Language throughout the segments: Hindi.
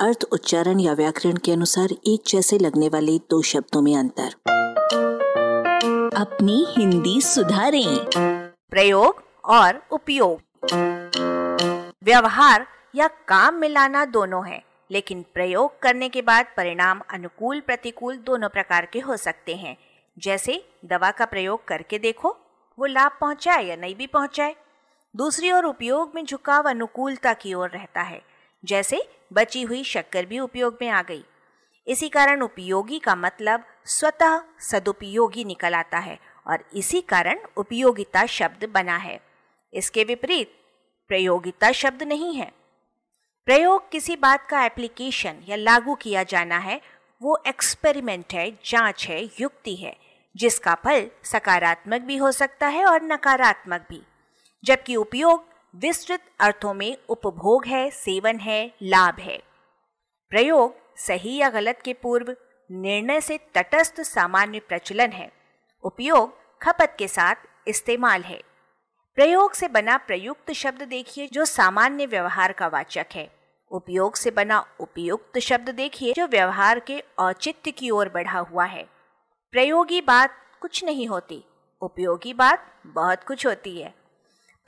अर्थ, उच्चारण या व्याकरण के अनुसार एक जैसे लगने वाले दो शब्दों में अंतर। अपनी हिंदी सुधारें। प्रयोग और उपयोग। व्यवहार या काम मिलाना दोनों है, लेकिन प्रयोग करने के बाद परिणाम अनुकूल, प्रतिकूल दोनों प्रकार के हो सकते हैं। जैसे, दवा का प्रयोग करके देखो, वो लाभ पहुँचाए या नहीं भी पहुँचाए। दूसरी ओर उपयोग में झुकाव अनुकूलता की ओर रहता है। जैसे बची हुई शक्कर भी उपयोग में आ गई। इसी कारण उपयोगी का मतलब स्वतः सदुपयोगी निकल आता है और इसी कारण उपयोगिता शब्द बना है। इसके विपरीत, प्रयोगिता शब्द नहीं है। प्रयोग किसी बात का एप्लीकेशन या लागू किया जाना है, वो एक्सपेरिमेंट है, जाँच है, युक्ति है, जिसका फल सकारात्मक भी हो सकता है और नकारात्मक भी। जबकि उपयोग विस्तृत अर्थों में उपभोग है, सेवन है, लाभ है। प्रयोग सही या गलत के पूर्व निर्णय से तटस्थ सामान्य प्रचलन है। उपयोग खपत के साथ इस्तेमाल है। प्रयोग से बना प्रयुक्त शब्द देखिए जो सामान्य व्यवहार का वाचक है। उपयोग से बना उपयुक्त शब्द देखिए जो व्यवहार के औचित्य की ओर बढ़ा हुआ है। प्रयोगी बात कुछ नहीं होती, उपयोगी बात बहुत कुछ होती है।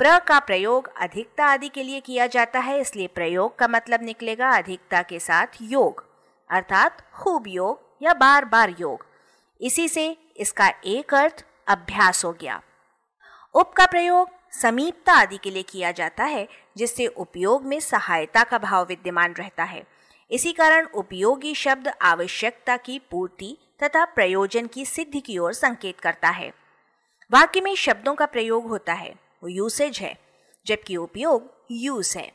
प्र का प्रयोग अधिकता आदि के लिए किया जाता है, इसलिए प्रयोग का मतलब निकलेगा अधिकता के साथ योग, अर्थात खूब योग या बार बार योग। इसी से इसका एक अर्थ अभ्यास हो गया। उप का प्रयोग समीपता आदि के लिए किया जाता है, जिससे उपयोग में सहायता का भाव विद्यमान रहता है। इसी कारण उपयोगी शब्द आवश्यकता की पूर्ति तथा प्रयोजन की सिद्धि की ओर संकेत करता है। वाक्य में शब्दों का प्रयोग होता है। वो यूसेज है, जबकि उपयोग यूज़ है।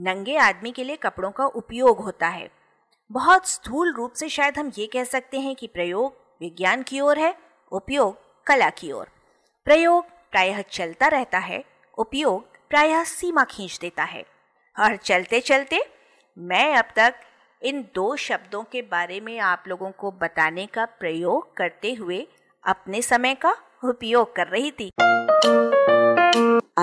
नंगे आदमी के लिए कपड़ों का उपयोग होता है। बहुत स्थूल रूप से शायद हम ये कह सकते हैं कि प्रयोग विज्ञान की ओर है, उपयोग कला की ओर। प्रयोग प्रायः चलता रहता है, उपयोग प्रायः सीमा खींच देता है। और चलते चलते मैं अब तक इन दो शब्दों के बारे में आप लोगों को बताने का प्रयोग करते हुए अपने समय का उपयोग कर रही थी।